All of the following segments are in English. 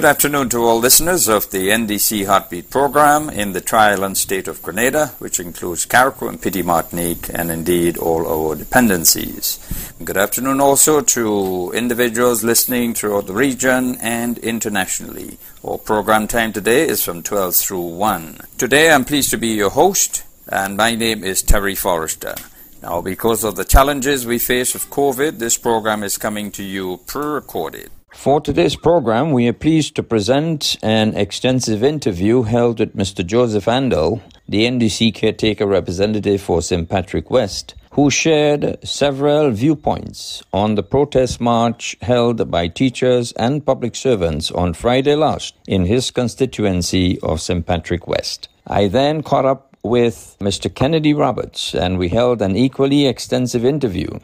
Good afternoon to all listeners of the NDC Heartbeat program in the tri-island state of Grenada, which includes Carriacou and Petite Martinique, and indeed all our dependencies. Good afternoon also to individuals listening throughout the region and internationally. Our program time today is from 12 through 1. Today I'm pleased to be your host, and my name is Terry Forrester. Now, because of the challenges we face with COVID, this program is coming to you pre-recorded. For today's program, we are pleased to present an extensive interview held with Mr. Joseph Andall, the NDC caretaker representative for St. Patrick West, who shared several viewpoints on the protest march held by teachers and public servants on Friday last in his constituency of St. Patrick West. I then caught up with Mr. Kennedy Roberts and we held an equally extensive interview.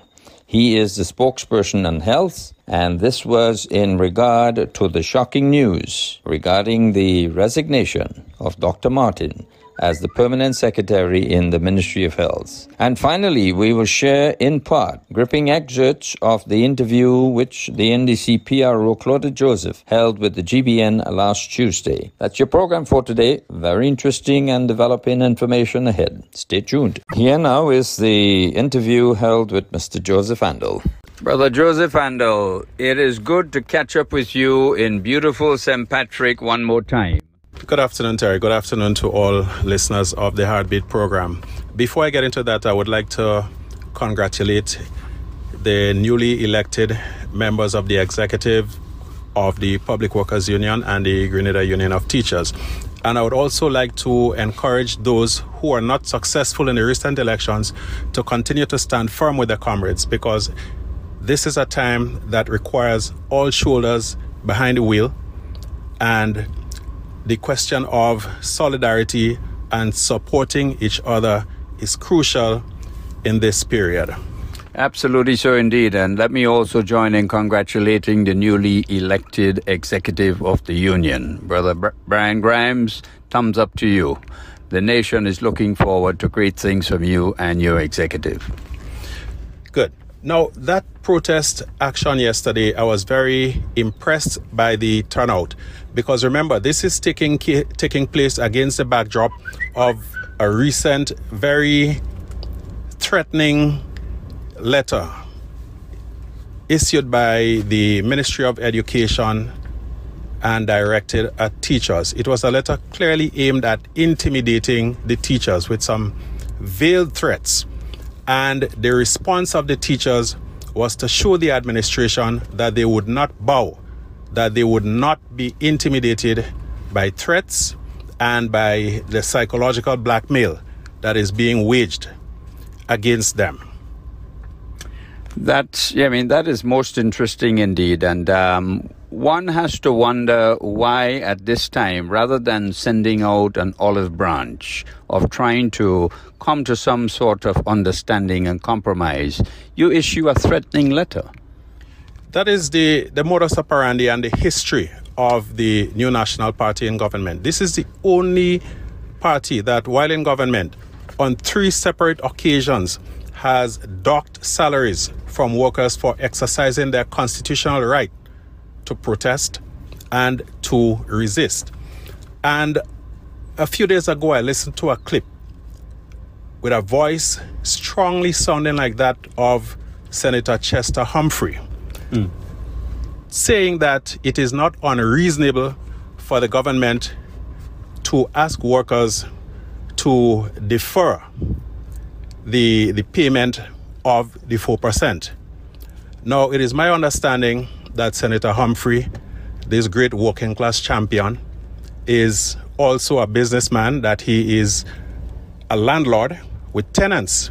He is the spokesperson on health and this was in regard to the shocking news regarding the resignation of Dr. Martin as the permanent secretary in the Ministry of Health. And finally, we will share in part gripping excerpts of the interview which the NDC PRO Claude Joseph held with the GBN last Tuesday. That's your program for today. Very interesting and developing information ahead. Stay tuned. Here now is the interview held with Mr. Joseph Andall. Brother Joseph Andall, it is good to catch up with you in beautiful St. Patrick one more time. Good afternoon, Terry. Good afternoon to all listeners of the Heartbeat program. Before I get into that, I would like to congratulate the newly elected members of the executive of the Public Workers Union and the Grenada Union of Teachers. And I would also like to encourage those who are not successful in the recent elections to continue to stand firm with their comrades because this is a time that requires all shoulders behind the wheel and the question of solidarity and supporting each other is crucial in this period. Absolutely so indeed. And let me also join in congratulating the newly elected executive of the union. Brother Brian Grimes, thumbs up to you. The nation is looking forward to great things from you and your executive. Good. Now, that protest action yesterday, I was very impressed by the turnout because remember, this is taking, taking place against the backdrop of a recent, very threatening letter issued by the Ministry of Education and directed at teachers. It was a letter clearly aimed at intimidating the teachers with some veiled threats and the response of the teachers was to show the administration that they would not bow, that they would not be intimidated by threats and by the psychological blackmail that is being waged against them. That, yeah, I mean, that is most interesting indeed. And um, one has to wonder why at this time, rather than sending out an olive branch of trying to come to some sort of understanding and compromise, you issue a threatening letter. That is the, the modus operandi and the history of the new national party in government. This is the only party that, while in government, on three separate occasions, has docked salaries from workers for exercising their constitutional right to protest and to resist. And a few days ago, I listened to a clip with a voice strongly sounding like that of Senator Chester Humphrey, mm. saying that it is not unreasonable for the government to ask workers to defer the, the payment of the 4%. Now, it is my understanding that Senator Humphrey, this great working class champion, is also a businessman, that he is a landlord with tenants.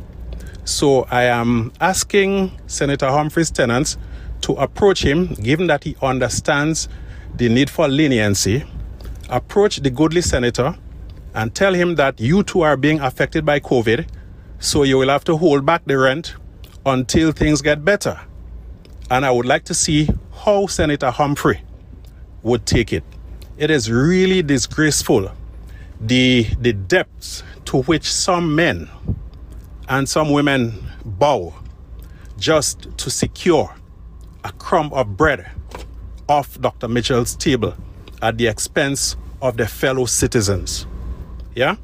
So I am asking Senator Humphrey's tenants to approach him, given that he understands the need for leniency, approach the goodly senator and tell him that you too are being affected by COVID, so you will have to hold back the rent until things get better. And I would like to see how Senator Humphrey would take it. It is really disgraceful the, the depths to which some men and some women bow just to secure a crumb of bread off Dr. Mitchell's table at the expense of their fellow citizens. Yeah?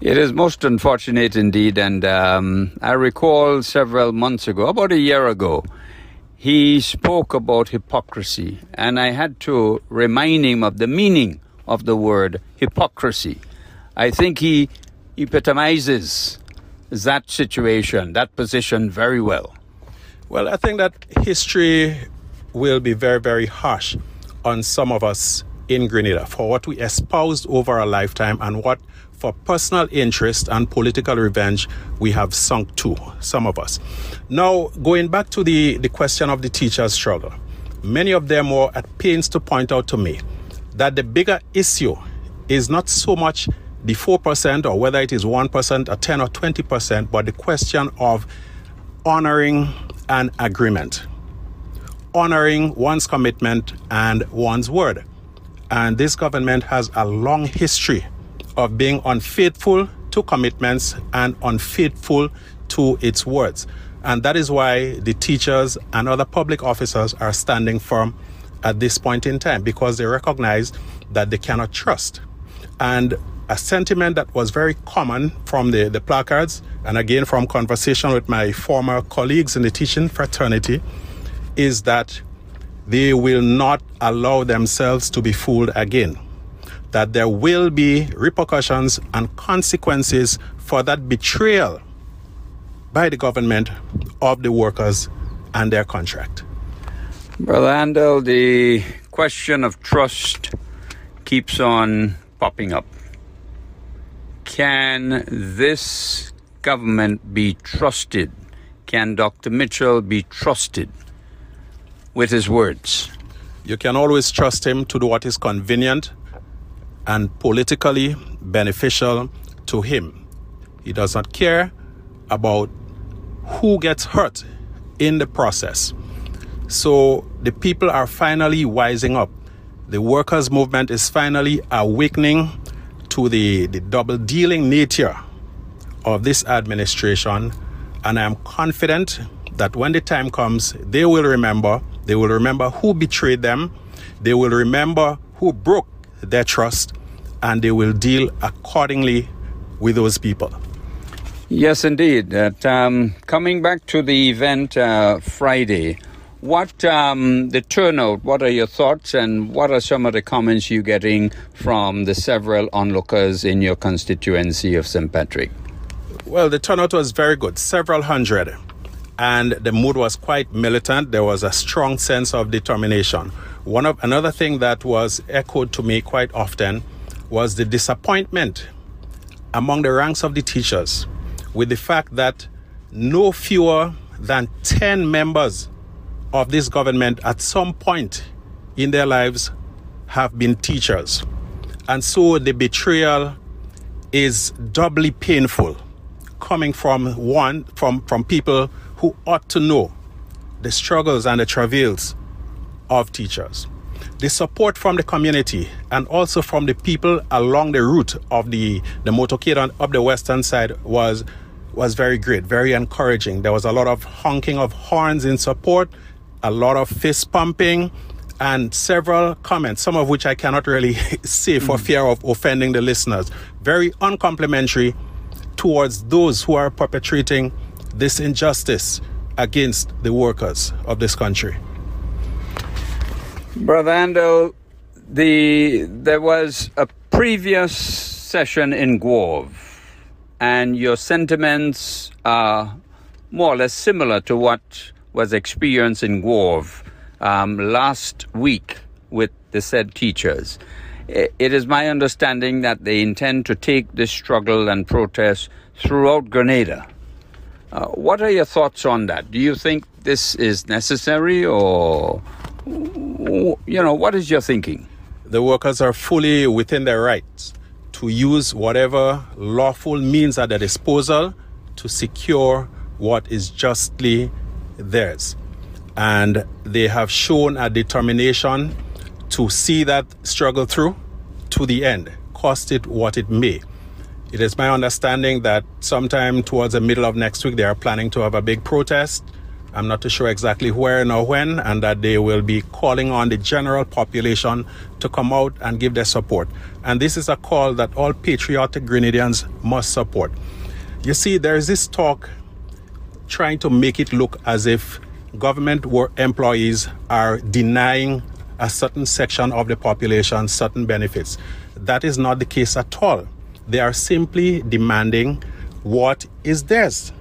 It is most unfortunate indeed. And um, I recall several months ago, about a year ago, he spoke about hypocrisy. And I had to remind him of the meaning of the word hypocrisy. I think he epitomizes that situation, that position very well. Well, I think that history will be very, very harsh on some of us in Grenada for what we espoused over a lifetime and what, for personal interest and political revenge, we have sunk to, some of us. Now, going back to the, the question of the teachers' struggle, many of them were at pains to point out to me that the bigger issue is not so much the 4% or whether it is 1% or 10 or 20%, but the question of honoring an agreement, honoring one's commitment and one's word. And this government has a long history of being unfaithful to commitments and unfaithful to its words. And that is why the teachers and other public officers are standing firm at this point in time because they recognize that they cannot trust. And a sentiment that was very common from the, the placards, and again from conversation with my former colleagues in the teaching fraternity, is that they will not allow themselves to be fooled again. That there will be repercussions and consequences for that betrayal by the government of the workers and their contract. Brother Andall, the question of trust keeps on popping up. Can this government be trusted? Can Dr. Mitchell be trusted with his words? You can always trust him to do what is convenient and politically beneficial to him. He does not care about who gets hurt in the process. So the people are finally wising up. The workers' movement is finally awakening to the, the double dealing nature of this administration. And I am confident that when the time comes, they will remember. They will remember who betrayed them. They will remember who broke their trust. And they will deal accordingly with those people. Yes, indeed. That, um, coming back to the event uh, Friday, what um, the turnout? What are your thoughts, and what are some of the comments you're getting from the several onlookers in your constituency of St. Patrick? Well, the turnout was very good, several hundred, and the mood was quite militant. There was a strong sense of determination. One of another thing that was echoed to me quite often was the disappointment among the ranks of the teachers with the fact that no fewer than 10 members of this government at some point in their lives have been teachers. And so the betrayal is doubly painful coming from one from, from people who ought to know the struggles and the travails of teachers. The support from the community and also from the people along the route of the, the motorcade on, up the western side was was very great, very encouraging. There was a lot of honking of horns in support a lot of fist pumping, and several comments, some of which I cannot really say for mm. fear of offending the listeners. Very uncomplimentary towards those who are perpetrating this injustice against the workers of this country. Brother Andall, the there was a previous session in Gouyave, and your sentiments are more or less similar to what was experienced in um, last week with the said teachers. It is my understanding that they intend to take this struggle and protest throughout Grenada. Uh, what are your thoughts on that? Do you think this is necessary or, you know, what is your thinking? The workers are fully within their rights to use whatever lawful means at their disposal to secure what is justly theirs. And they have shown a determination to see that struggle through to the end, cost it what it may. It is my understanding that sometime towards the middle of next week, they are planning to have a big protest I'm not too sure exactly where nor when, and that they will be calling on the general population to come out and give their support. And this is a call that all patriotic Grenadians must support. You see, there is this talk trying to make it look as if government work employees are denying a certain section of the population certain benefits. That is not the case at all. They are simply demanding what is theirs.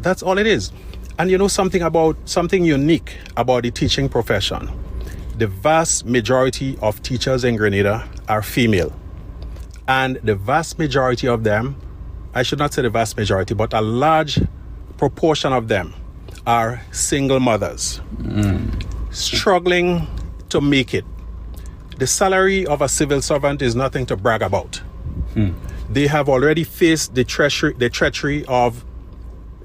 That's all it is. And you know something about something unique about the teaching profession. The vast majority of teachers in Grenada are female. And the vast majority of them, I should not say the vast majority, but a large proportion of them are single mothers mm. struggling to make it. The salary of a civil servant is nothing to brag about. Hmm. They have already faced the treachery, the treachery of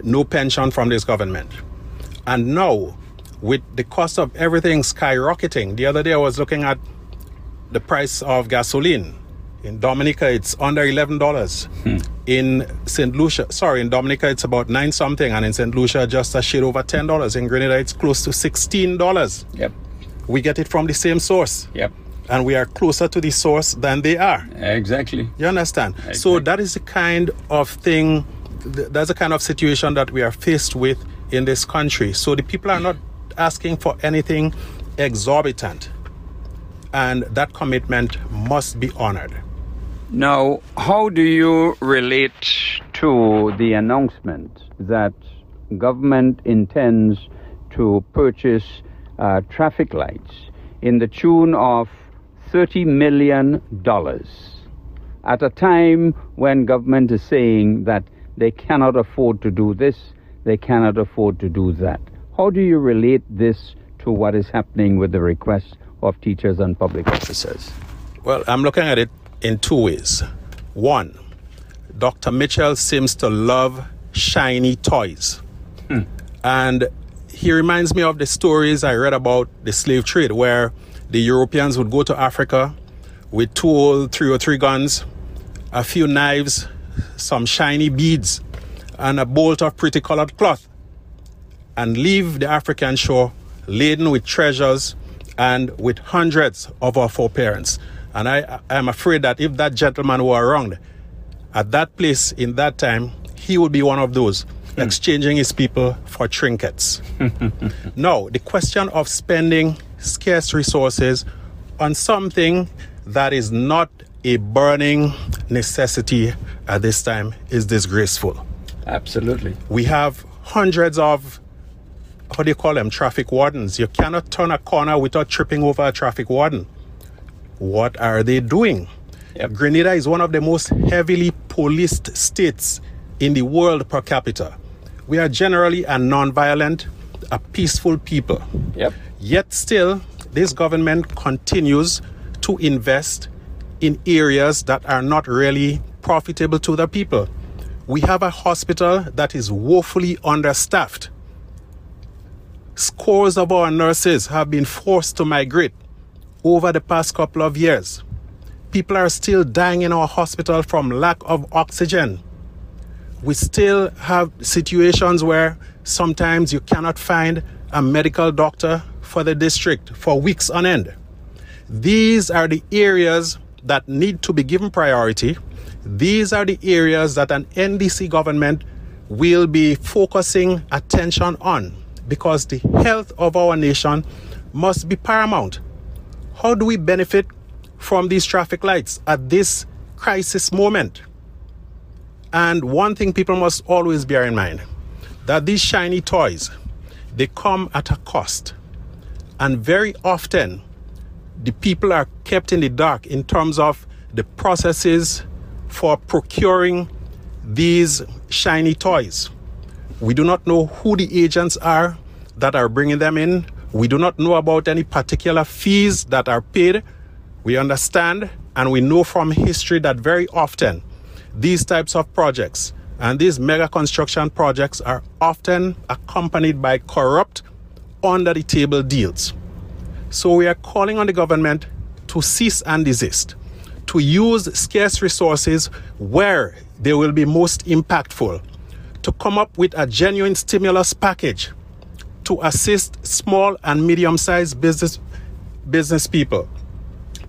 no pension from this government. And now, with the cost of everything skyrocketing, the other day I was looking at the price of gasoline. In Dominica, it's under eleven dollars. Hmm. In Saint Lucia, sorry, in Dominica, it's about nine something, and in Saint Lucia, just a shade over ten dollars. In Grenada, it's close to sixteen dollars. Yep. We get it from the same source. Yep. And we are closer to the source than they are. Exactly. You understand? Exactly. So that is the kind of thing that's the kind of situation that we are faced with in this country. So the people are not asking for anything exorbitant, and that commitment must be honored. Now, how do you relate to the announcement that government intends to purchase uh, traffic lights in the tune of $30 million at a time when government is saying that they cannot afford to do this, they cannot afford to do that. How do you relate this to what is happening with the request of teachers and public officers? Well, I'm looking at it in two ways. One, Dr. Mitchell seems to love shiny toys. Hmm. And he reminds me of the stories I read about the slave trade, where the Europeans would go to Africa with two or three or three guns, a few knives, some shiny beads, and a bolt of pretty colored cloth, and leave the African shore laden with treasures and with hundreds of our foreparents. And I, I am afraid that if that gentleman were around at that place in that time, he would be one of those hmm. exchanging his people for trinkets. now, the question of spending scarce resources on something that is not a burning necessity at this time is disgraceful. Absolutely. We have hundreds of, how do you call them, traffic wardens. You cannot turn a corner without tripping over a traffic warden. What are they doing? Yep. Grenada is one of the most heavily policed states in the world per capita. We are generally a non-violent, a peaceful people. Yep. Yet still, this government continues to invest in areas that are not really profitable to the people. We have a hospital that is woefully understaffed. Scores of our nurses have been forced to migrate over the past couple of years. People are still dying in our hospital from lack of oxygen. We still have situations where sometimes you cannot find a medical doctor for the district for weeks on end. These are the areas that need to be given priority. These are the areas that an NDC government will be focusing attention on because the health of our nation must be paramount. How do we benefit from these traffic lights at this crisis moment? And one thing people must always bear in mind that these shiny toys they come at a cost. And very often the people are kept in the dark in terms of the processes for procuring these shiny toys. We do not know who the agents are that are bringing them in. We do not know about any particular fees that are paid. We understand and we know from history that very often these types of projects and these mega construction projects are often accompanied by corrupt, under the table deals. So we are calling on the government to cease and desist, to use scarce resources where they will be most impactful, to come up with a genuine stimulus package to assist small and medium-sized business business people,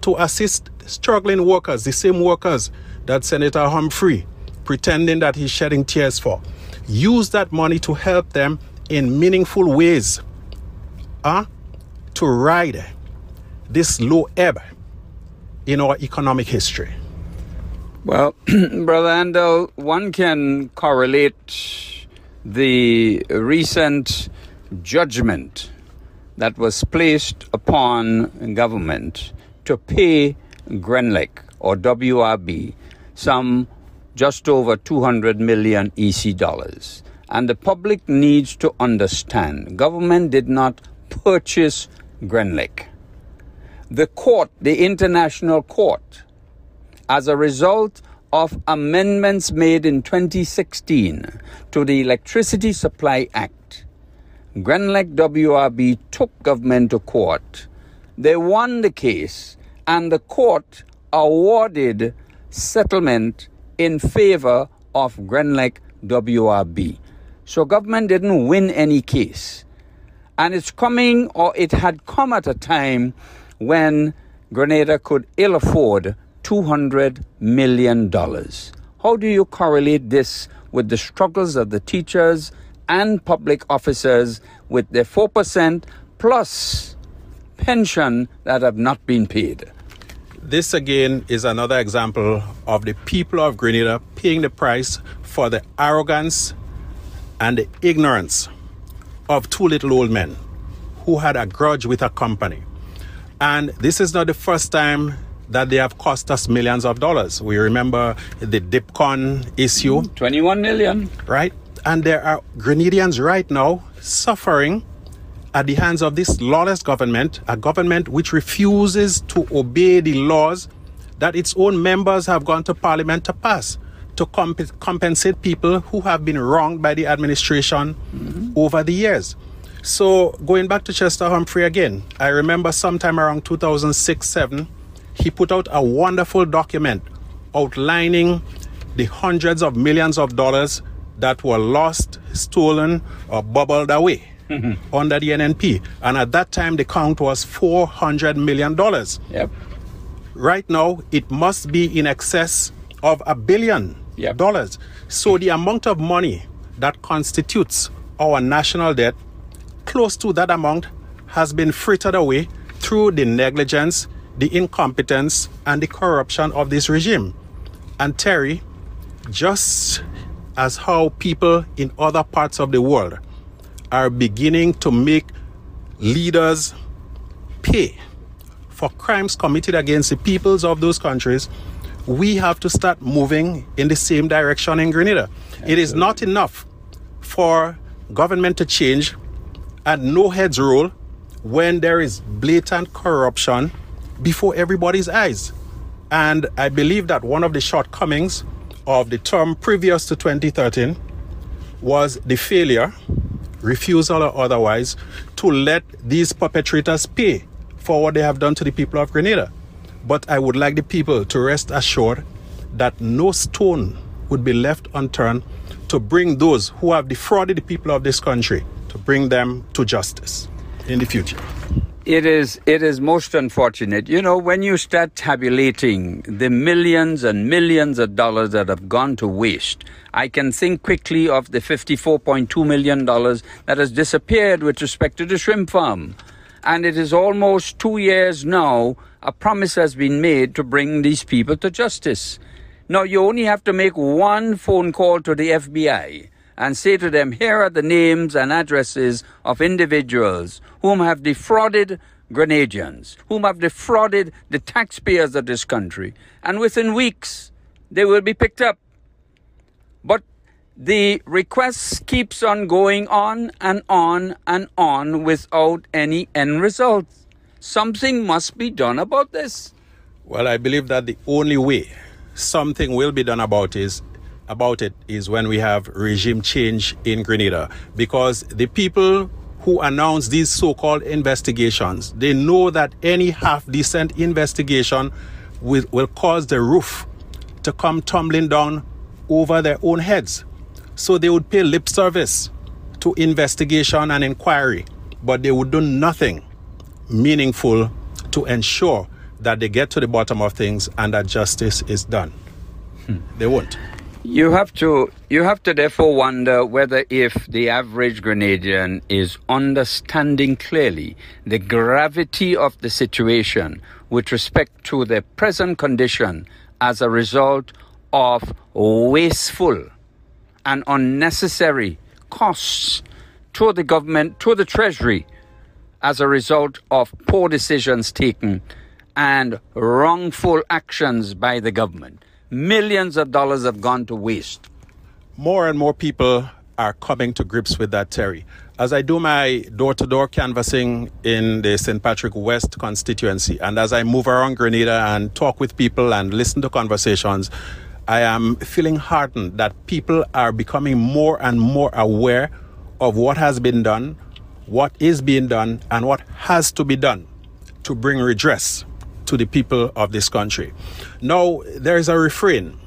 to assist struggling workers, the same workers that Senator Humphrey pretending that he's shedding tears for. Use that money to help them in meaningful ways uh, to ride this low ebb in our economic history. Well, Brother Andall, one can correlate the recent judgment that was placed upon government to pay Grenlec or WRB some just over 200 million EC dollars. And the public needs to understand government did not purchase Grenlec. The court, the international court, as a result of amendments made in 2016 to the Electricity Supply Act, Grenlec WRB took government to court. They won the case, and the court awarded settlement in favor of Grenlec WRB. So government didn't win any case. And it's coming, or it had come at a time when Grenada could ill afford $200 million. How do you correlate this with the struggles of the teachers and public officers with their 4% plus pension that have not been paid? This again is another example of the people of Grenada paying the price for the arrogance and the ignorance of two little old men who had a grudge with a company. And this is not the first time that they have cost us millions of dollars. We remember the Dipcon issue. 21 million. Right? And there are Grenadians right now suffering at the hands of this lawless government, a government which refuses to obey the laws that its own members have gone to parliament to pass to comp- compensate people who have been wronged by the administration mm-hmm. over the years. So, going back to Chester Humphrey again, I remember sometime around 2006 7, he put out a wonderful document outlining the hundreds of millions of dollars that were lost, stolen, or bubbled away mm-hmm. under the NNP. And at that time, the count was $400 million. Yep. Right now, it must be in excess of a billion yep. dollars. So the amount of money that constitutes our national debt close to that amount has been frittered away through the negligence, the incompetence, and the corruption of this regime. And Terry, just as how people in other parts of the world are beginning to make leaders pay for crimes committed against the peoples of those countries, we have to start moving in the same direction in Grenada. Absolutely. It is not enough for government to change and no heads roll when there is blatant corruption before everybody's eyes. And I believe that one of the shortcomings of the term previous to 2013 was the failure, refusal or otherwise, to let these perpetrators pay for what they have done to the people of Grenada. But I would like the people to rest assured that no stone would be left unturned to bring those who have defrauded the people of this country to bring them to justice in the future. It is it is most unfortunate. You know, when you start tabulating the millions and millions of dollars that have gone to waste, I can think quickly of the $54.2 million that has disappeared with respect to the shrimp farm. And it is almost two years now, a promise has been made to bring these people to justice. Now, you only have to make one phone call to the FBI and say to them, Here are the names and addresses of individuals whom have defrauded Grenadians, whom have defrauded the taxpayers of this country. And within weeks, they will be picked up. But the request keeps on going on and on and on without any end result. Something must be done about this. Well, I believe that the only way something will be done about is about it is when we have regime change in Grenada because the people who announce these so-called investigations they know that any half decent investigation will, will cause the roof to come tumbling down over their own heads so they would pay lip service to to investigation and inquiry, but they would do nothing meaningful to ensure that they get to the bottom of things and that justice is done. Hmm. They won't. You have to you have to therefore wonder whether if the average Grenadian is understanding clearly the gravity of the situation with respect to the present condition as a result of wasteful and unnecessary costs to the government, to the treasury, as a result of poor decisions taken and wrongful actions by the government. Millions of dollars have gone to waste. More and more people are coming to grips with that, Terry. As I do my door to door canvassing in the St. Patrick West constituency, and as I move around Grenada and talk with people and listen to conversations, I am feeling heartened that people are becoming more and more aware of what has been done, what is being done, and what has to be done to bring redress to the people of this country. Now, there is a refrain,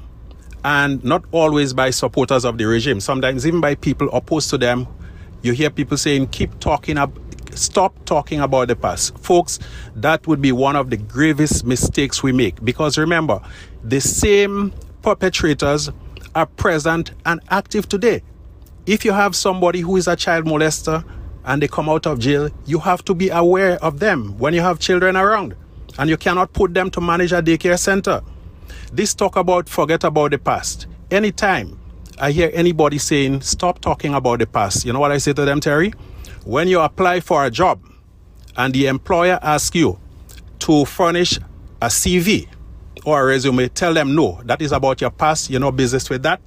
and not always by supporters of the regime, sometimes even by people opposed to them. You hear people saying, keep talking up, stop talking about the past. Folks, that would be one of the gravest mistakes we make. Because remember, the same perpetrators are present and active today. If you have somebody who is a child molester and they come out of jail, you have to be aware of them when you have children around. And you cannot put them to manage a daycare center. This talk about forget about the past. Anytime I hear anybody saying, stop talking about the past, you know what I say to them, Terry? When you apply for a job and the employer asks you to furnish a CV or a resume, tell them no, that is about your past, You're know business with that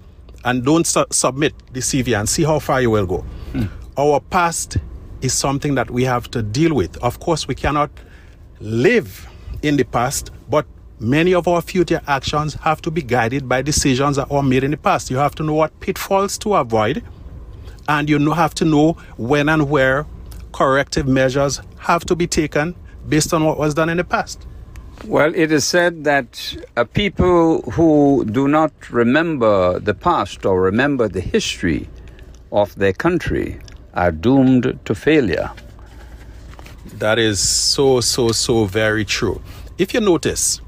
and don't su- submit the CV and see how far you will go. Hmm. Our past is something that we have to deal with. Of course, we cannot live in the past, but many of our future actions have to be guided by decisions that were made in the past. You have to know what pitfalls to avoid, and you have to know when and where corrective measures have to be taken based on what was done in the past. Well, it is said that uh, people who do not remember the past or remember the history of their country are doomed to failure. That is so, so, so very true. If you notice,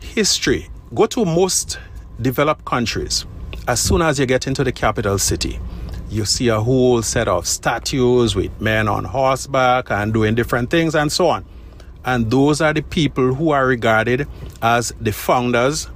history, go to most developed countries, as soon as you get into the capital city, you see a whole set of statues with men on horseback and doing different things and so on and those are the people who are regarded as the founders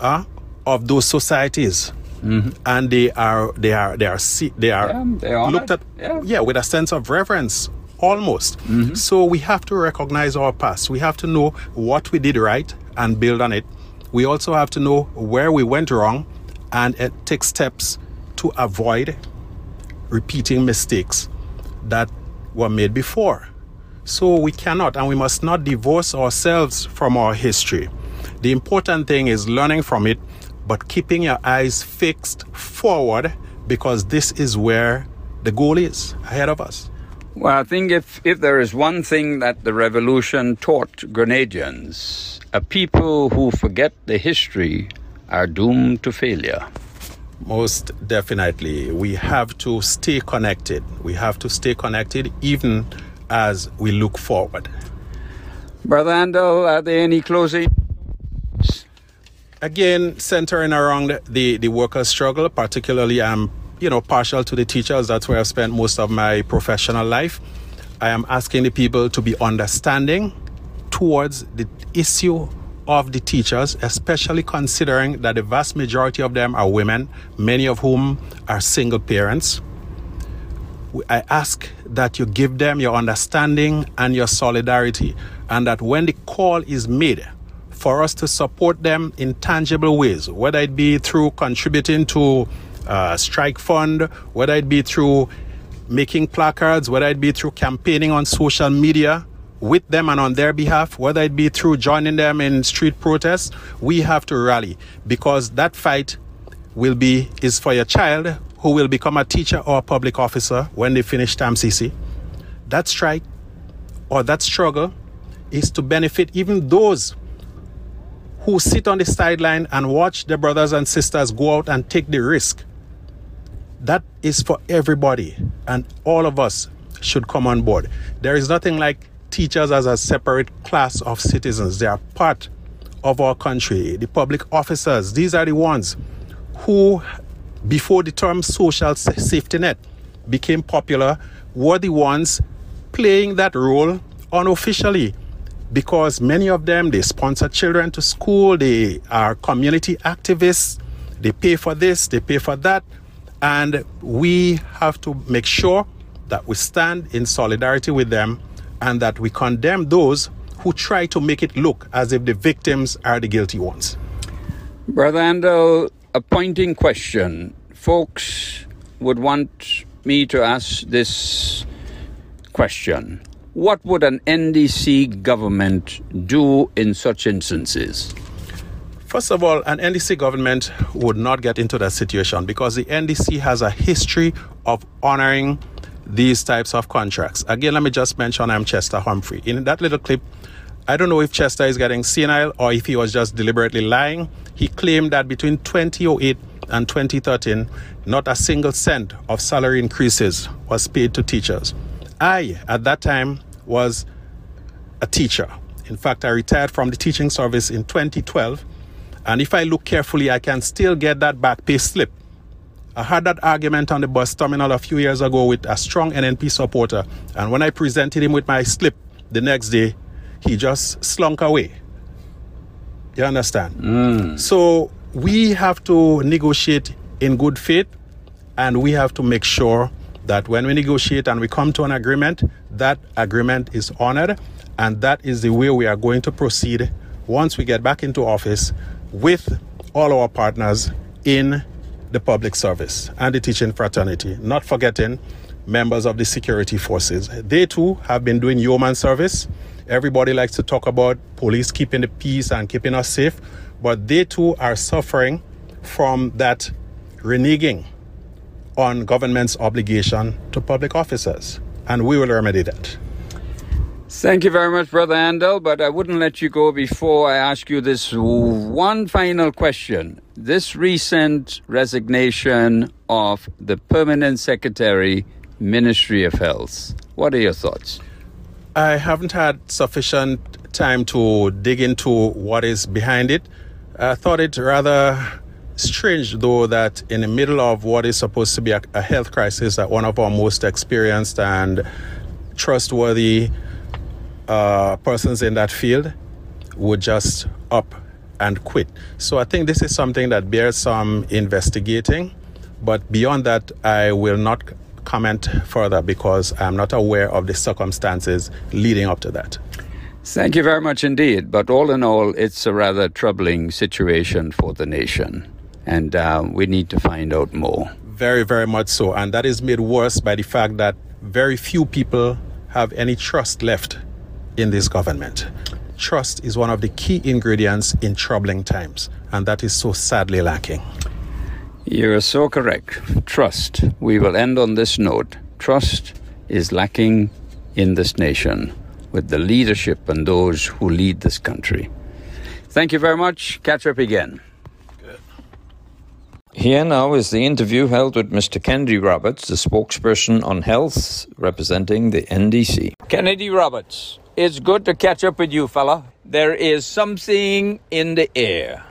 uh, of those societies. Mm-hmm. And they are they are they are they are yeah, they looked at yeah. yeah. with a sense of reverence almost. Mm-hmm. So we have to recognize our past. We have to know what we did right and build on it. We also have to know where we went wrong and uh, take steps to avoid repeating mistakes that were made before. So we cannot and we must not divorce ourselves from our history. The important thing is learning from it, but keeping your eyes fixed forward because this is where the goal is ahead of us. Well, I think if, if there is one thing that the revolution taught Grenadians, a people who forget the history are doomed to failure. Most definitely. We have to stay connected. We have to stay connected even as we look forward. Brother Andall, are there any closing? Again, centering around the, the workers' struggle, particularly I'm you know partial to the teachers. That's where I've spent most of my professional life. I am asking the people to be understanding towards the issue of the teachers, especially considering that the vast majority of them are women, many of whom are single parents. I ask that you give them your understanding and your solidarity, and that when the call is made for us to support them in tangible ways, whether it be through contributing to a strike fund, whether it be through making placards, whether it be through campaigning on social media with them and on their behalf, whether it be through joining them in street protests, we have to rally because that fight will be is for your child who will become a teacher or a public officer when they finish TAMCC. That strike or that struggle is to benefit even those who sit on the sideline and watch their brothers and sisters go out and take the risk. That is for everybody, and all of us should come on board. There is nothing like teachers as a separate class of citizens. They are part of our country. The public officers, these are the ones who, before the term social safety net became popular, were the ones playing that role unofficially because many of them they sponsor children to school they are community activists they pay for this they pay for that and we have to make sure that we stand in solidarity with them and that we condemn those who try to make it look as if the victims are the guilty ones. Brother Andall, a pointing question. Folks would want me to ask this question. What would an NDC government do in such instances? First of all, an NDC government would not get into that situation because the NDC has a history of honoring these types of contracts. Again, let me just mention I'm Chester Humphrey. In that little clip, I don't know if Chester is getting senile or if he was just deliberately lying. He claimed that between 2008 and 2013, not a single cent of salary increases was paid to teachers. I, at that time, was a teacher. In fact, I retired from the teaching service in 2012 and if I look carefully, I can still get that back pay slip. I had that argument on the bus terminal a few years ago with a strong NNP supporter. And when I presented him with my slip the next day, he just slunk away. You understand? Mm. So we have to negotiate in good faith and we have to make sure that when we negotiate and we come to an agreement, that agreement is honored. And that is the way we are going to proceed once we get back into office with all our partners in the public service and the teaching fraternity, not forgetting members of the security forces. They too have been doing yeoman service. Everybody likes to talk about police keeping the peace and keeping us safe, but they too are suffering from that reneging on government's obligation to public officers, and we will remedy that. Thank you very much, Brother Andall, but I wouldn't let you go before I ask you this one final question. This recent resignation of the Permanent Secretary, Ministry of Health, what are your thoughts? I haven't had sufficient time to dig into what is behind it. I thought it rather strange, though, that in the middle of what is supposed to be a, health crisis, that one of our most experienced and trustworthy uh, persons in that field would just up and quit. So I think this is something that bears some investigating. But beyond that, I will not comment further because I'm not aware of the circumstances leading up to that. Thank you very much indeed. But all in all, it's a rather troubling situation for the nation. And uh, we need to find out more. Very, very much so. And that is made worse by the fact that very few people have any trust left in this government. Trust is one of the key ingredients in troubling times, and that is so sadly lacking. You're so correct. Trust. We will end on this note. Trust is lacking in this nation with the leadership and those who lead this country. Thank you very much. Catch up again. Here now is the interview held with Mr. Kennedy Roberts, the spokesperson on health representing the NDC. Kennedy Roberts. It's good to catch up with you, fella. There is something in the air.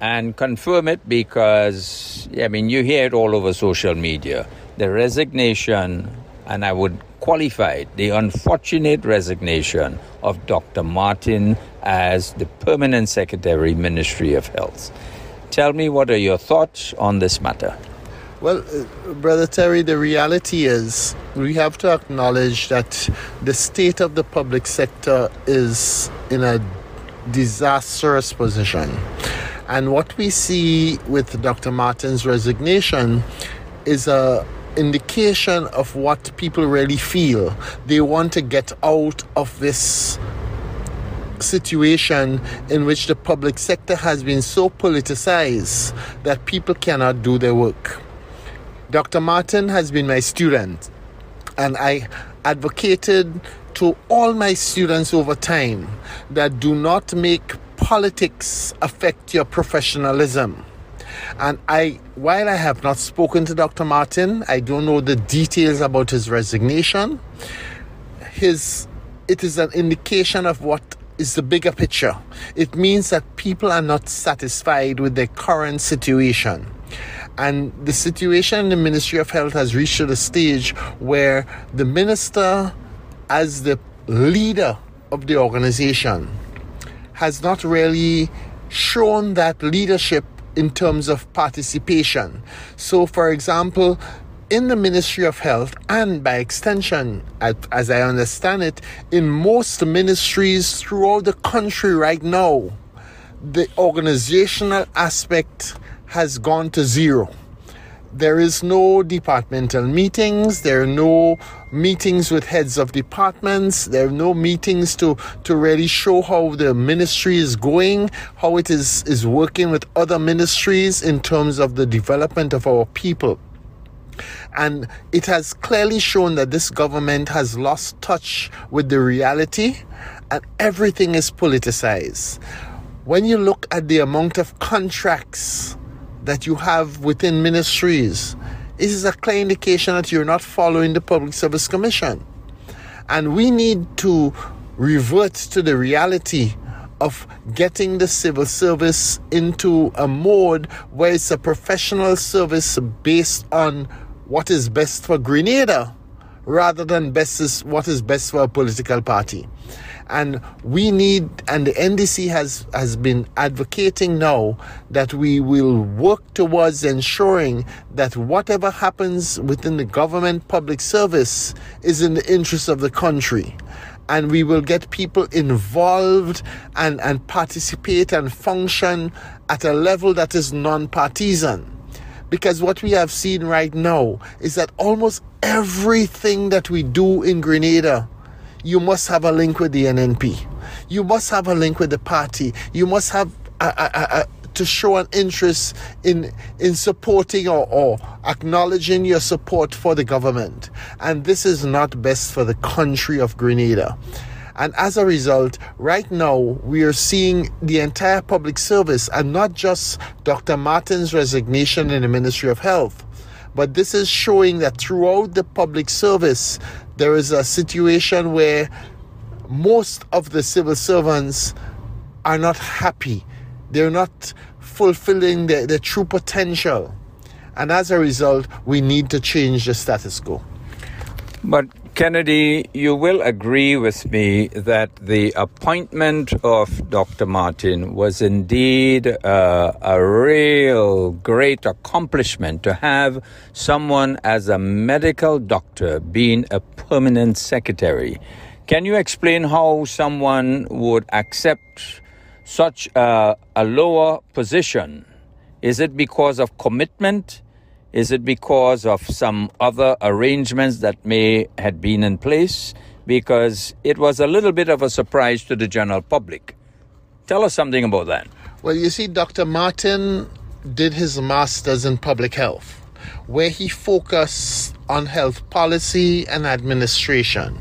And confirm it because, I mean, you hear it all over social media. The resignation, and I would qualify it, the unfortunate resignation of Dr. Martin as the permanent secretary, Ministry of Health. Tell me, what are your thoughts on this matter? Well, uh, Brother Terry, the reality is we have to acknowledge that the state of the public sector is in a disastrous position. And what we see with Dr. Martin's resignation is a indication of what people really feel. They want to get out of this situation in which the public sector has been so politicized that people cannot do their work. Dr. Martin has been my student, and I advocated to all my students over time that do not make politics affect your professionalism. And I, while I have not spoken to Dr. Martin, I don't know the details about his resignation. His, it is an indication of what is the bigger picture. It means that people are not satisfied with their current situation. And the situation in the Ministry of Health has reached the stage where the minister, as the leader of the organization, has not really shown that leadership in terms of participation. So, for example, in the Ministry of Health, and by extension, as I understand it, in most ministries throughout the country right now, the organizational aspect has gone to zero. There is no departmental meetings, there are no meetings with heads of departments, there are no meetings to, to really show how the ministry is going, how it is, is working with other ministries in terms of the development of our people. And it has clearly shown that this government has lost touch with the reality and everything is politicized. When you look at the amount of contracts that you have within ministries, this is a clear indication that you're not following the Public Service Commission. And we need to revert to the reality of getting the civil service into a mode where it's a professional service based on what is best for Grenada rather than best is what is best for a political party and we need and the ndc has has been advocating now that we will work towards ensuring that whatever happens within the government public service is in the interest of the country. And we will get people involved and, and participate and function at a level that is non-partisan. Because what we have seen right now is that almost everything that we do in Grenada you must have a link with the NNP. You must have a link with the party. You must have a, a, a, to show an interest in in supporting or, or acknowledging your support for the government. And this is not best for the country of Grenada. And as a result, right now we are seeing the entire public service and not just Dr. Martin's resignation in the Ministry of Health, but this is showing that throughout the public service, there is a situation where most of the civil servants are not happy. They're not fulfilling their, their true potential. And as a result, we need to change the status quo. But Kennedy, you will agree with me that the appointment of Dr. Martin was indeed uh, a real great accomplishment to have someone as a medical doctor being a permanent secretary. Can you explain how someone would accept such a, a lower position? Is it because of commitment? Is it because of some other arrangements that may had been in place? Because it was a little bit of a surprise to the general public. Tell us something about that. Well, you see, Dr. Martin did his master's in public health, where he focused on health policy and administration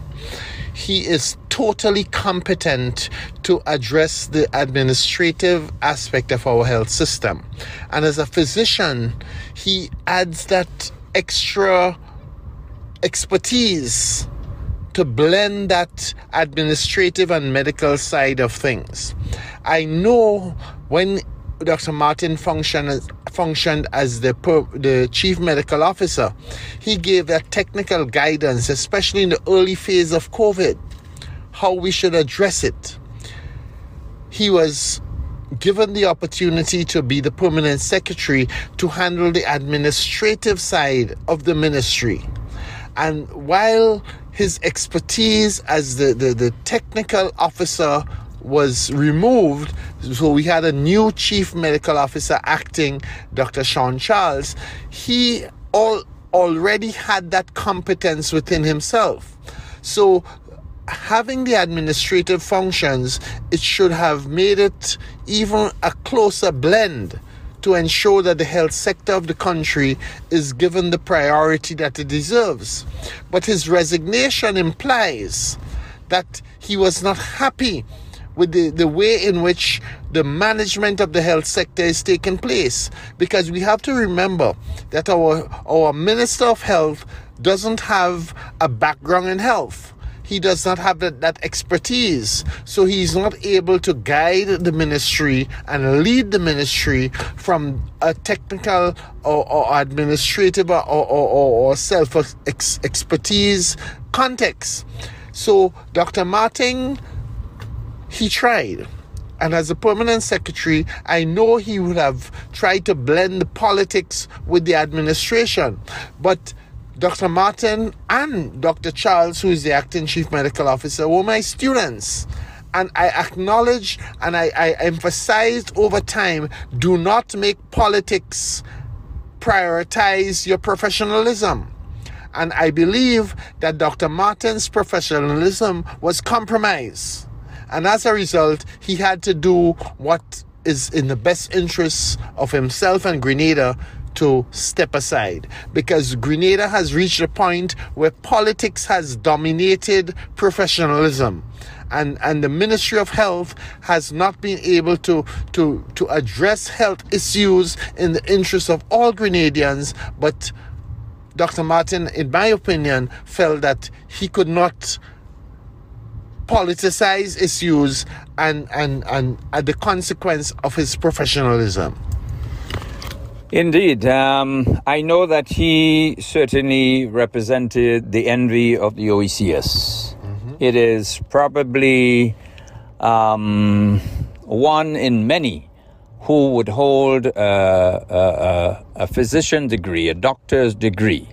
he is totally competent to address the administrative aspect of our health system. And as a physician, he adds that extra expertise to blend that administrative and medical side of things. I know when Dr. Martin functioned functioned as the the chief medical officer, he gave that technical guidance, especially in the early phase of COVID, how we should address it. He was given the opportunity to be the permanent secretary to handle the administrative side of the ministry. And while his expertise as the, the, the technical officer was removed. So we had a new chief medical officer acting, Dr. Shawn Charles. He all, already had that competence within himself. So having the administrative functions, it should have made it even a closer blend to ensure that the health sector of the country is given the priority that it deserves. But his resignation implies that he was not happy with the, the way in which the management of the health sector is taking place. Because we have to remember that our, our Minister of Health doesn't have a background in health. He does not have that, that expertise. So he's not able to guide the ministry and lead the ministry from a technical or, or administrative or, or, or, or self expertise context. So Dr. Martin he tried. And as a permanent secretary, I know he would have tried to blend the politics with the administration. But Dr. Martin and Dr. Charles, who is the acting chief medical officer, were my students. And I acknowledge and I, I emphasized over time do not make politics prioritize your professionalism. And I believe that Dr. Martin's professionalism was compromised. And as a result, he had to do what is in the best interests of himself and Grenada to step aside because Grenada has reached a point where politics has dominated professionalism and and the Ministry of Health has not been able to to to address health issues in the interest of all Grenadians but Dr. Martin in my opinion felt that he could not politicize issues and, and, and, and the consequence of his professionalism. Indeed. Um, I know that he certainly represented the envy of the OECS. Mm-hmm. It is probably um, one in many who would hold a, a, a physician degree, a doctor's degree,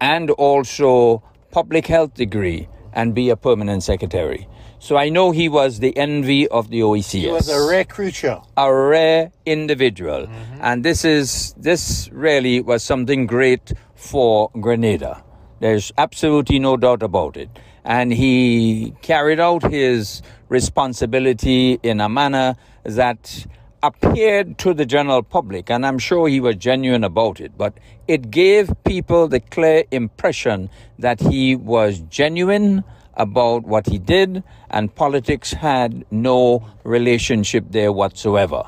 and also public health degree and be a permanent secretary. So I know he was the envy of the OECS. He was a rare creature. A rare individual. Mm-hmm. And this is this really was something great for Grenada. There's absolutely no doubt about it. And he carried out his responsibility in a manner that appeared to the general public, and I'm sure he was genuine about it, but it gave people the clear impression that he was genuine about what he did, and politics had no relationship there whatsoever.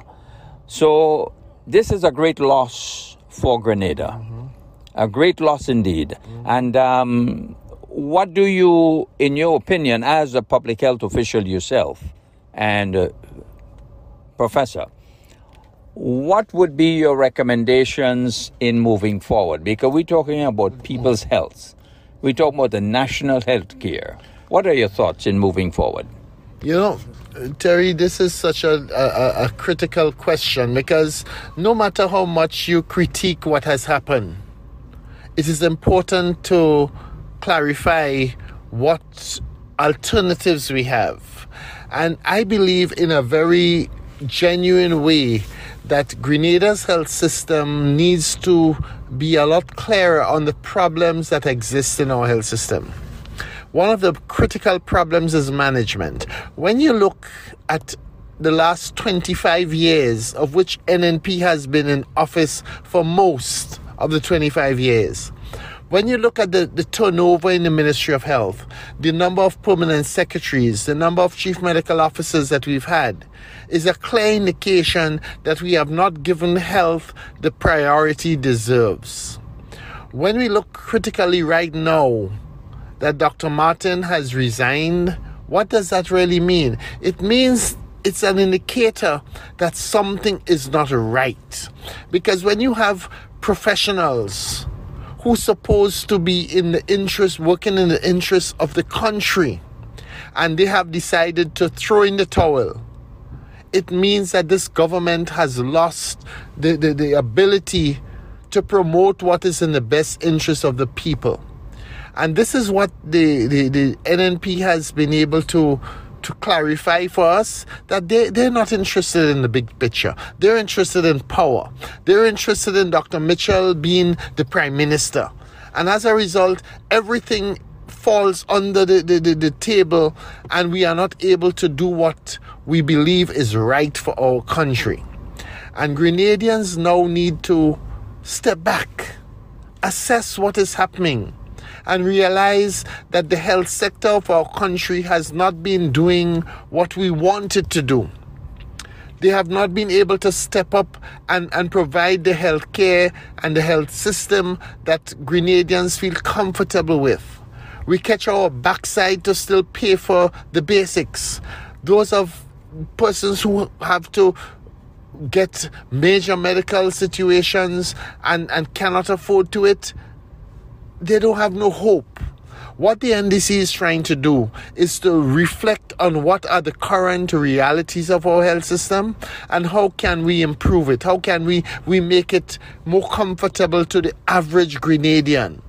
So, this is a great loss for Grenada. Mm-hmm. A great loss indeed. Mm-hmm. And um, what do you, in your opinion, as a public health official yourself and uh, professor, what would be your recommendations in moving forward? Because we're talking about people's health. We're talking about the national health care. What are your thoughts in moving forward? You know, Terry, this is such a, a, a critical question because no matter how much you critique what has happened, it is important to clarify what alternatives we have. And I believe in a very genuine way that Grenada's health system needs to be a lot clearer on the problems that exist in our health system. One of the critical problems is management. When you look at the last 25 years, of which NNP has been in office for most of the 25 years, when you look at the, the turnover in the Ministry of Health, the number of permanent secretaries, the number of chief medical officers that we've had, is a clear indication that we have not given health the priority it deserves. When we look critically right now that Dr. Martin has resigned, what does that really mean? It means it's an indicator that something is not right. Because when you have professionals, who's supposed to be in the interest, working in the interest of the country, and they have decided to throw in the towel, it means that this government has lost the, the, the ability to promote what is in the best interest of the people. And this is what the, the, the NNP has been able to to clarify for us that they, they're not interested in the big picture. They're interested in power. They're interested in Dr. Mitchell being the prime minister. And as a result, everything falls under the, the, the, the table and we are not able to do what we believe is right for our country. And Grenadians now need to step back, assess what is happening, and realize that the health sector of our country has not been doing what we wanted to do. They have not been able to step up and, and provide the health care and the health system that Grenadians feel comfortable with. We catch our backside to still pay for the basics. Those of persons who have to get major medical situations and, and cannot afford to it, they don't have no hope. What the NDC is trying to do is to reflect on what are the current realities of our health system and how can we improve it? How can we, we make it more comfortable to the average Grenadian?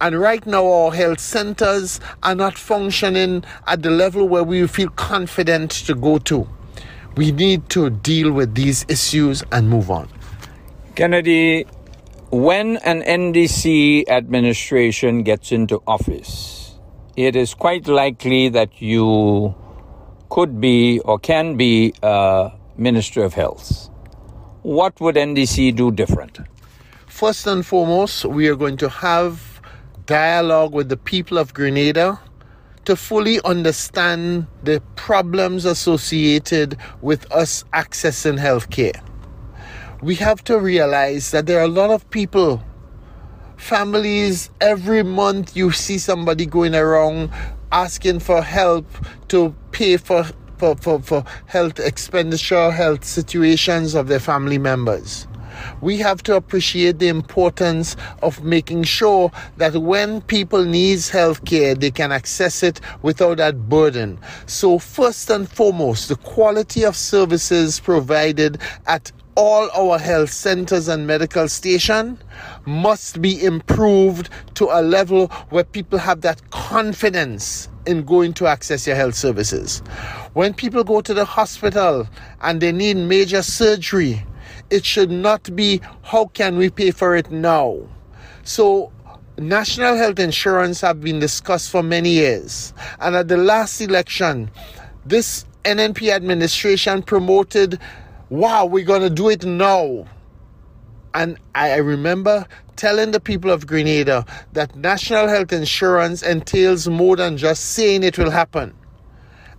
And right now, our health centers are not functioning at the level where we feel confident to go to. We need to deal with these issues and move on. Kennedy, when an NDC administration gets into office, it is quite likely that you could be or can be a Minister of Health. What would NDC do different? First and foremost, we are going to have dialogue with the people of Grenada to fully understand the problems associated with us accessing healthcare. We have to realize that there are a lot of people, families, every month you see somebody going around asking for help to pay for, for, for, for health expenditure, health situations of their family members. We have to appreciate the importance of making sure that when people needs health care they can access it without that burden. So first and foremost the quality of services provided at all our health centers and medical station must be improved to a level where people have that confidence in going to access your health services. When people go to the hospital and they need major surgery, it should not be how can we pay for it now. So national health insurance have been discussed for many years and at the last election this NNP administration promoted wow we're going to do it now. And I remember telling the people of Grenada that national health insurance entails more than just saying it will happen.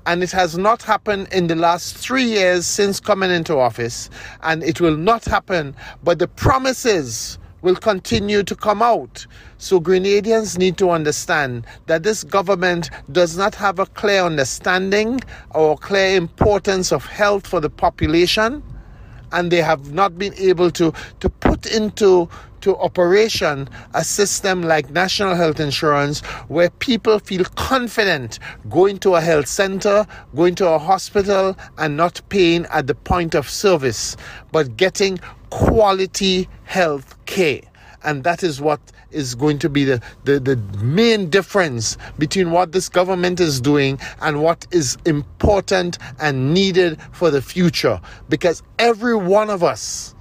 And it has not happened in the last three years since coming into office, and it will not happen, but the promises will continue to come out. So, Grenadians need to understand that this government does not have a clear understanding or clear importance of health for the population, and they have not been able to, to put into to operation a system like national health insurance where people feel confident going to a health center, going to a hospital, and not paying at the point of service, but getting quality health care. And that is what is going to be the, the, the main difference between what this government is doing and what is important and needed for the future. Because every one of us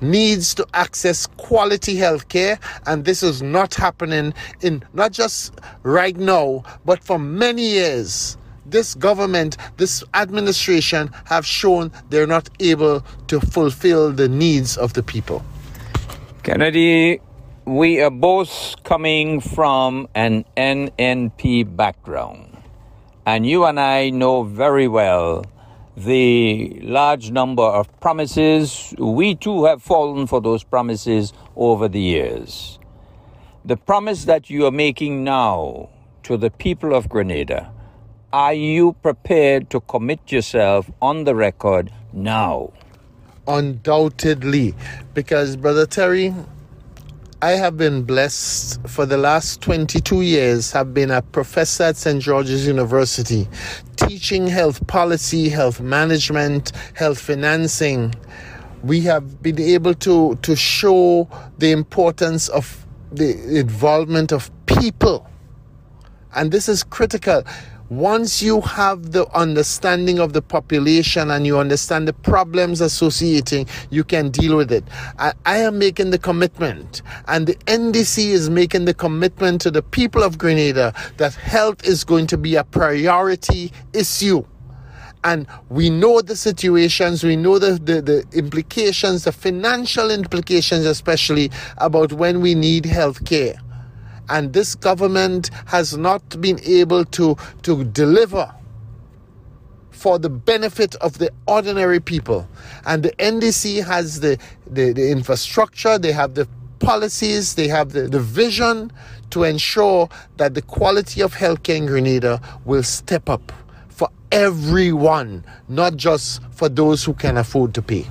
needs to access quality health care and this is not happening in not just right now but for many years this government this administration have shown they're not able to fulfill the needs of the people kennedy we are both coming from an nnp background and you and i know very well the large number of promises. We too have fallen for those promises over the years. The promise that you are making now to the people of Grenada, are you prepared to commit yourself on the record now? Undoubtedly, because Brother Terry, I have been blessed for the last 22 years, have been a professor at St. George's University, teaching health policy, health management, health financing. We have been able to, to show the importance of the involvement of people. And this is critical once you have the understanding of the population and you understand the problems associating, you can deal with it. I, I, am making the commitment, and the NDC is making the commitment to the people of Grenada that health is going to be a priority issue. And we know the situations, we know the, the, the implications, the financial implications, especially about when we need health care and this government has not been able to, to deliver for the benefit of the ordinary people. And the NDC has the, the, the infrastructure, they have the policies, they have the, the vision to ensure that the quality of healthcare in Grenada will step up for everyone, not just for those who can afford to pay.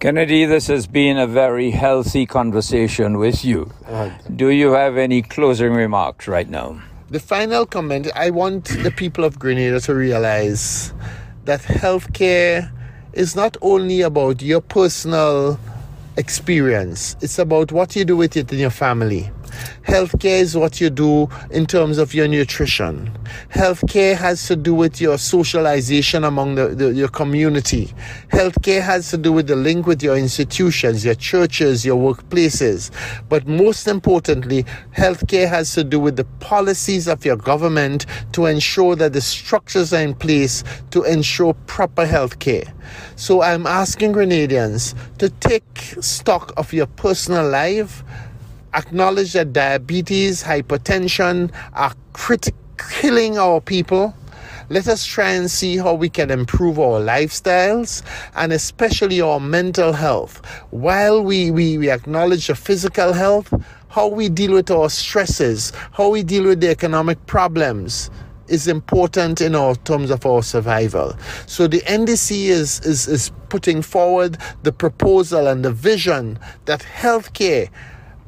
Kennedy, this has been a very healthy conversation with you. Do you have any closing remarks right now? The final comment I want the people of Grenada to realize that healthcare is not only about your personal experience, it's about what you do with it in your family. Healthcare is what you do in terms of your nutrition. Healthcare has to do with your socialization among the, the, your community. Healthcare has to do with the link with your institutions, your churches, your workplaces. But most importantly, healthcare has to do with the policies of your government to ensure that the structures are in place to ensure proper healthcare. So I'm asking Grenadians to take stock of your personal life acknowledge that diabetes, hypertension are crit- killing our people. Let us try and see how we can improve our lifestyles and especially our mental health. While we, we, we acknowledge the physical health, how we deal with our stresses, how we deal with the economic problems is important in our terms of our survival. So the NDC is, is, is putting forward the proposal and the vision that healthcare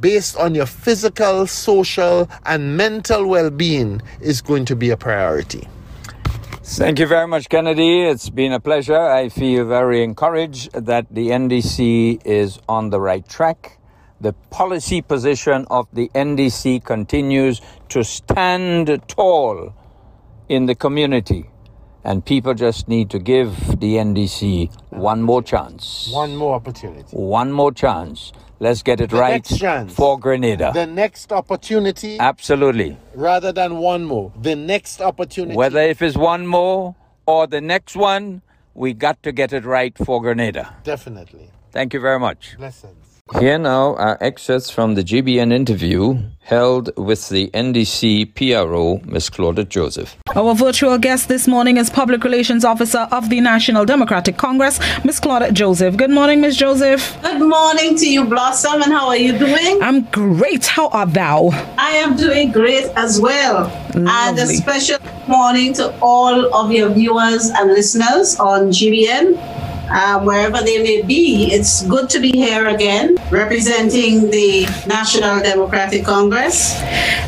based on your physical, social, and mental well being is going to be a priority. Thank you very much, Kennedy. It's been a pleasure. I feel very encouraged that the NDC is on the right track. The policy position of the NDC continues to stand tall in the community. And people just need to give the NDC one more chance. One more opportunity. One more chance. Let's get it The right chance. for Grenada. The next opportunity Absolutely. rather than one more. The next opportunity. Whether if it's one more or the next one, we got to get it right for Grenada. Definitely. Thank you very much. Blessings. Here now are excerpts from the GBN interview held with the NDC PRO, Ms. Claudette Joseph. Our virtual guest this morning is Public Relations Officer of the National Democratic Congress, Ms. Claudette Joseph. Good morning, Ms. Joseph. Good morning to you, Blossom, and how are you doing? I'm great. How art thou? I am doing great as well. Lovely. And a special morning to all of your viewers and listeners on GBN, uh, wherever they may be. It's good to be here again, representing the National Democratic Congress.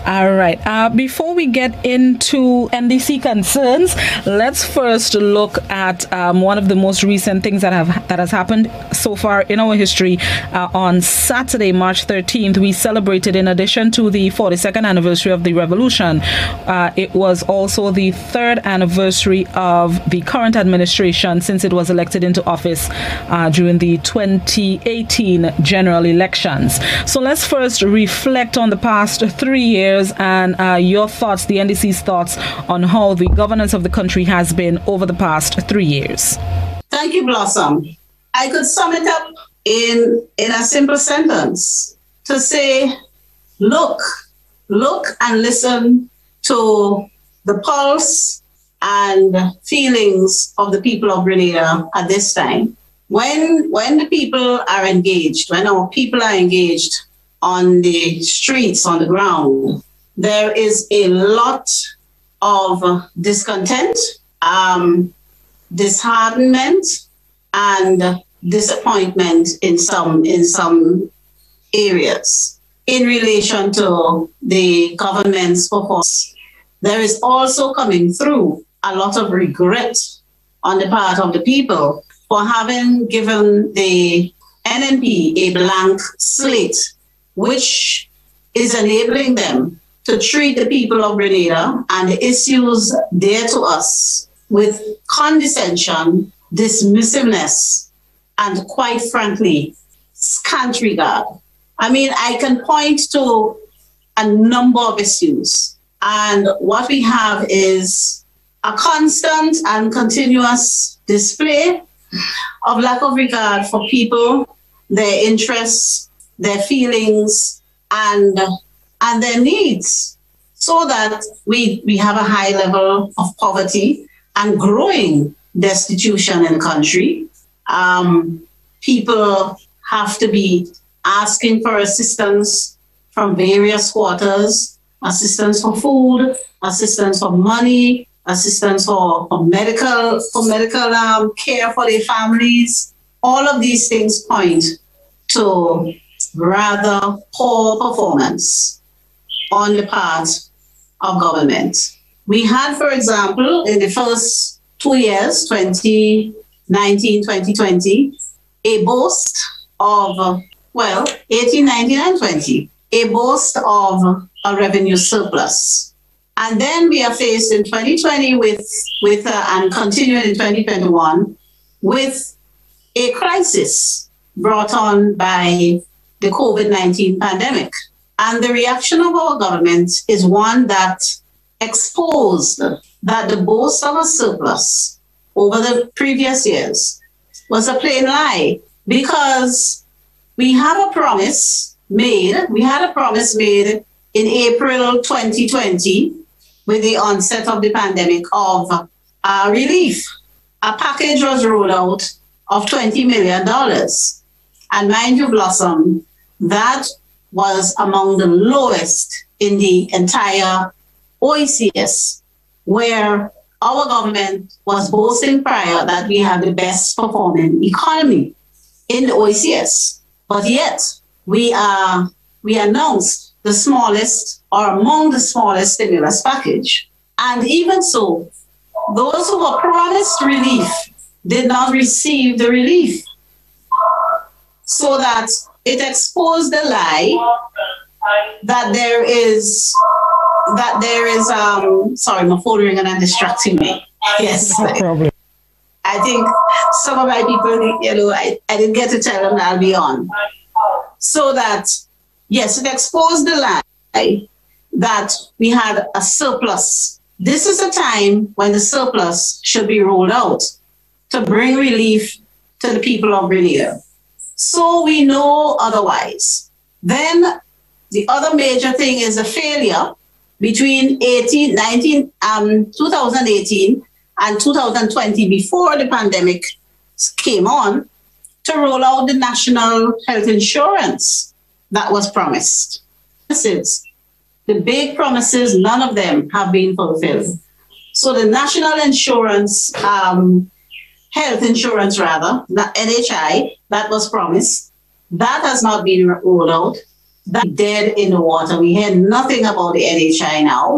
All right. Uh, before we get into NDC concerns, let's first look at um, one of the most recent things that have that has happened so far in our history. Uh, on Saturday, March 13th, we celebrated, in addition to the 42nd anniversary of the revolution, uh, it was also the third anniversary of the current administration since it was elected into office uh, during the 2018 general elections. So let's first reflect on the past three years and uh, your thoughts, the NDC's thoughts on how the governance of the country has been over the past three years. Thank you, Blossom. I could sum it up in, in a simple sentence to say, look, look and listen to the pulse and feelings of the people of Grenada at this time. When, when the people are engaged, when our people are engaged on the streets, on the ground, there is a lot of discontent, um, disheartenment, and disappointment in some in some areas in relation to the government's performance. There is also coming through a lot of regret on the part of the people for having given the NNP a blank slate, which is enabling them to treat the people of Grenada and the issues dear to us with condescension, dismissiveness, and quite frankly, scant regard. I mean, I can point to a number of issues, and what we have is a constant and continuous display of lack of regard for people, their interests, their feelings, and and their needs so that we, we have a high level of poverty and growing destitution in the country. Um, people have to be asking for assistance from various quarters, assistance for food, assistance for money, assistance for, for medical for medical um, care for their families. All of these things point to rather poor performance on the part of government. We had, for example, in the first two years, 2019, 2020, a boast of, well, 18, 19, and 20, a boast of a revenue surplus. And then we are faced in 2020 with, with uh, and continuing in 2021 with a crisis brought on by the COVID 19 pandemic. And the reaction of our government is one that exposed that the boast of a surplus over the previous years was a plain lie because we have a promise made, we had a promise made in April 2020 with the onset of the pandemic of uh, relief. A package was rolled out of $20 million. And mind you, Blossom, that was among the lowest in the entire OECS, where our government was boasting prior that we had the best performing economy in the OECS. But yet, we are we announced the smallest or among the smallest stimulus package. And even so, those who were promised relief did not receive the relief. So that it exposed the lie that there is that there is um sorry my phone ringing and distracting me yes no problem i think some of my people you know I, I didn't get to tell them that i'll be on so that yes it exposed the lie that we had a surplus. This is a time when the surplus should be rolled out to bring relief to the people of Grenada so we know otherwise. Then the other major thing is the failure between 18, 19, um, 2018 and 2020 before the pandemic came on to roll out the national health insurance that was promised. The big promises, none of them have been fulfilled. So the national insurance um, health insurance rather, the NHI, that was promised. That has not been rolled out. That dead in the water. We hear nothing about the NHI now.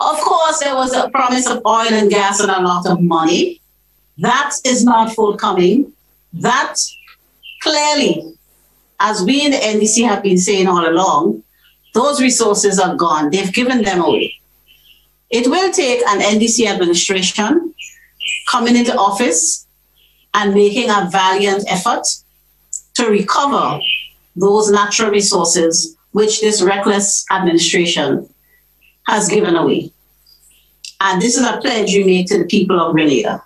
Of course, there was a promise of oil and gas and a lot of money. That is not forthcoming. That clearly, as we in the NDC have been saying all along, those resources are gone. They've given them away. It will take an NDC administration coming into office and making a valiant effort to recover those natural resources which this reckless administration has given away. And this is a pledge we make to the people of Grenada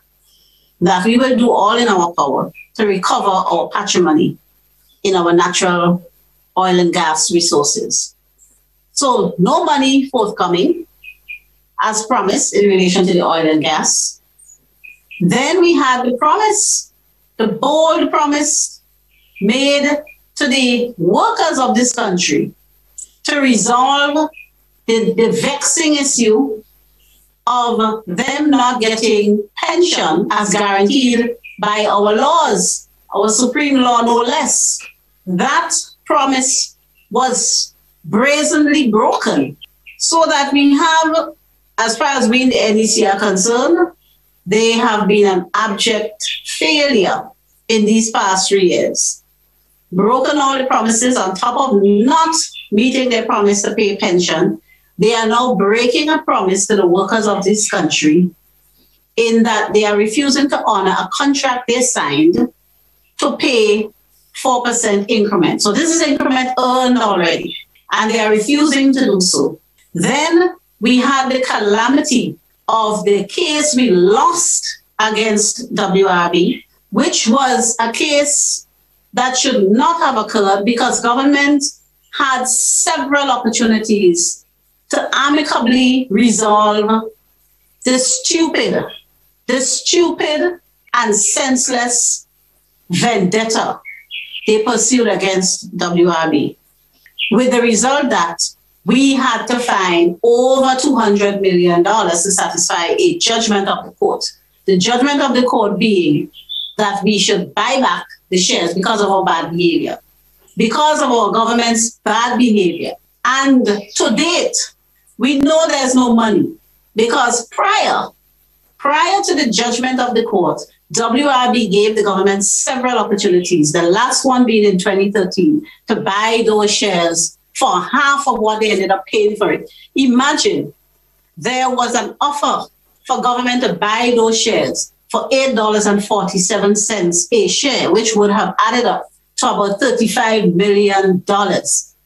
that we will do all in our power to recover our patrimony in our natural oil and gas resources. So, no money forthcoming as promised in relation to the oil and gas. Then we had the promise, the bold promise made to the workers of this country to resolve the, the vexing issue of them not getting pension as guaranteed by our laws, our supreme law, no less. That promise was brazenly broken so that we have, as far as we in the NDC are concerned, they have been an abject failure in these past three years. Broken all the promises on top of not meeting their promise to pay pension. They are now breaking a promise to the workers of this country in that they are refusing to honor a contract they signed to pay 4% increment. So this is increment earned already, and they are refusing to do so. Then we had the calamity of the case we lost against WRB, which was a case that should not have occurred because government had several opportunities to amicably resolve the stupid, the stupid and senseless vendetta they pursued against WRB, with the result that we had to find over $200 million to satisfy a judgment of the court. The judgment of the court being that we should buy back the shares because of our bad behavior, because of our government's bad behavior. And to date, we know there's no money because prior, prior to the judgment of the court, WRB gave the government several opportunities, the last one being in 2013, to buy those shares for half of what they ended up paying for it. Imagine there was an offer for government to buy those shares for $8.47 a share, which would have added up to about $35 million.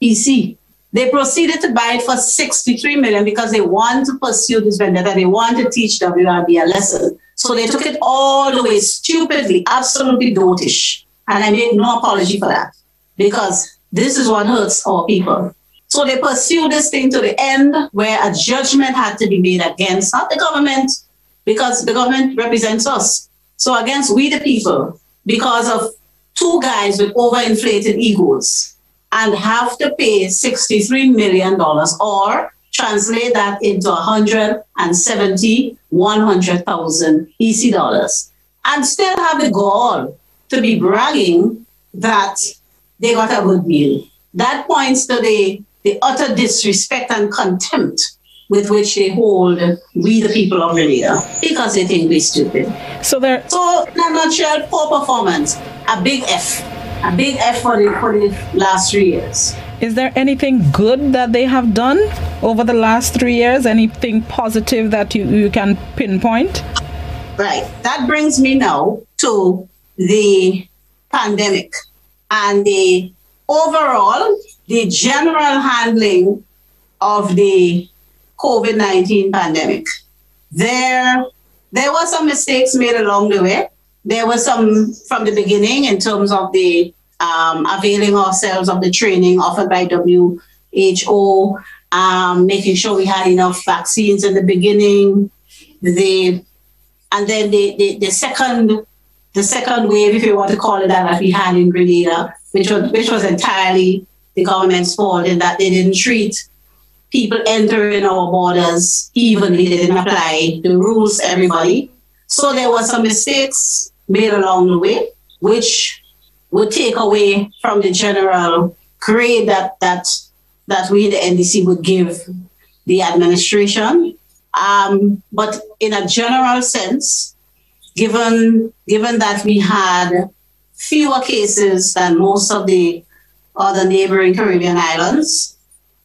EC. They proceeded to buy it for 63 million because they want to pursue this vendetta. They want to teach WRB a lesson. So they took it all the way stupidly, absolutely dotish. And I make no apology for that because this is what hurts our people. So they pursued this thing to the end where a judgment had to be made against not the government, because the government represents us. So against we the people, because of two guys with overinflated egos and have to pay $63 million or translate that into 170, 100,000 EC dollars and still have the gall to be bragging that they got a good deal. That points to the, the utter disrespect and contempt with which they hold we the people of Grenada because they think we're stupid. So there So in a nutshell, poor performance, a big F. A big F for the, for the last three years. Is there anything good that they have done over the last three years? Anything positive that you, you can pinpoint? Right. That brings me now to the pandemic and the overall, the general handling of the COVID 19 pandemic. There, there were some mistakes made along the way. There were some from the beginning in terms of the um, availing ourselves of the training offered by WHO, um, making sure we had enough vaccines in the beginning. The and then the, the, the second the second wave, if you want to call it that, that we had in Grenada, which was which was entirely the government's fault in that they didn't treat people entering our borders evenly. They didn't apply the rules to everybody. So there were some mistakes made along the way, which would take away from the general grade that that that we the NDC would give the administration. Um, but in a general sense, given given that we had fewer cases than most of the other neighboring Caribbean islands,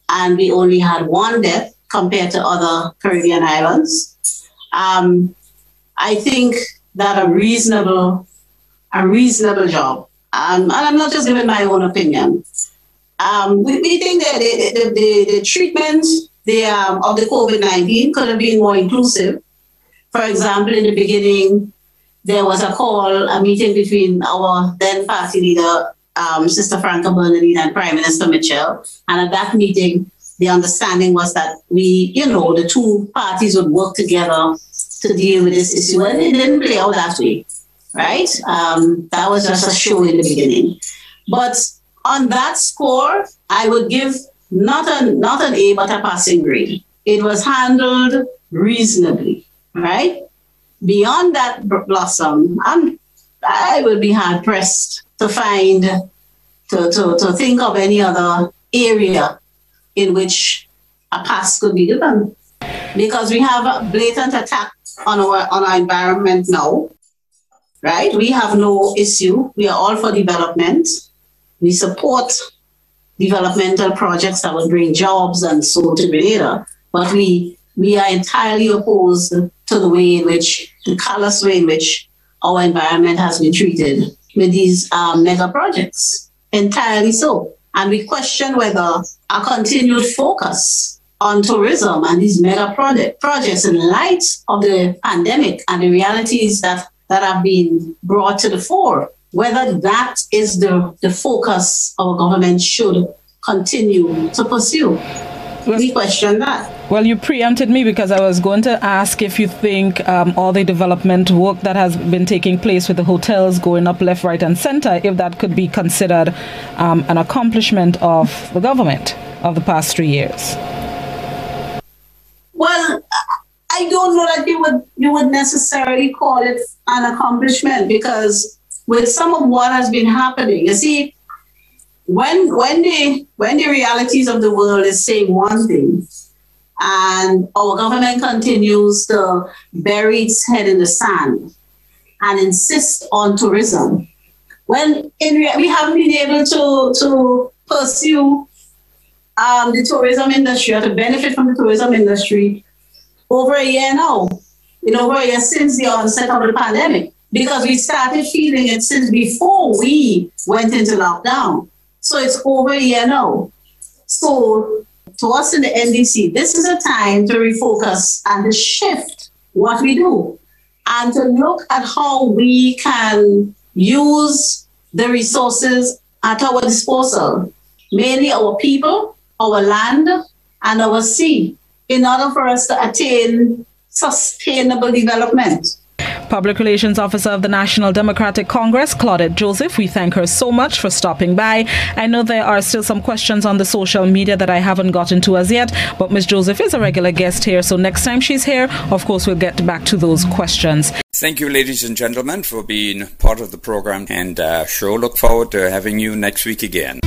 and we only had one death compared to other Caribbean islands, um, I think that a reasonable a reasonable job, um, and I'm not just giving my own opinion. Um, we, we think that the, the, the, the treatment the, um, of the COVID 19 could have been more inclusive. For example, in the beginning, there was a call, a meeting between our then party leader, um, Sister Franca Bernardine, and Prime Minister Mitchell. And at that meeting, the understanding was that we, you know, the two parties would work together to deal with this issue. And it didn't play out that way, right? Um, that was just a show in the beginning. But on that score, I would give not an not an A but a passing grade. It was handled reasonably, right? Beyond that blossom, I'm I would be hard pressed to find to, to, to think of any other area in which a pass could be given. Because we have a blatant attack on our on our environment now. Right? We have no issue. We are all for development. We support developmental projects that will bring jobs and so to Grenada. But we we are entirely opposed to the way in which the callous way in which our environment has been treated with these um, mega projects. Entirely so. And we question whether a continued focus on tourism and these mega project, projects in light of the pandemic and the realities that, that have been brought to the fore, whether that is the, the focus our government should continue to pursue. We question that. Well, you preempted me because I was going to ask if you think um, all the development work that has been taking place with the hotels going up left, right, and center, if that could be considered um, an accomplishment of the government of the past three years. Well, I don't know that you would you would necessarily call it an accomplishment because with some of what has been happening, you see, when when the when the realities of the world is saying one thing, and our government continues to bury its head in the sand and insist on tourism, when in we haven't been able to to pursue um, the tourism industry or to benefit from the tourism industry over a year now, know, over a year since the onset of the pandemic, because we started feeling it since before we went into lockdown. So it's over a year now. So to us in the NDC, this is a time to refocus and to shift what we do. And to look at how we can use the resources at our disposal, mainly our people, our land, and our sea, in order for us to attain sustainable development. Public Relations Officer of the National Democratic Congress, Claudette Joseph. We thank her so much for stopping by. I know there are still some questions on the social media that I haven't gotten to as yet, but Ms. Joseph is a regular guest here, so next time she's here, of course, we'll get back to those questions. Thank you, ladies and gentlemen, for being part of the program, and uh, sure look forward to having you next week again.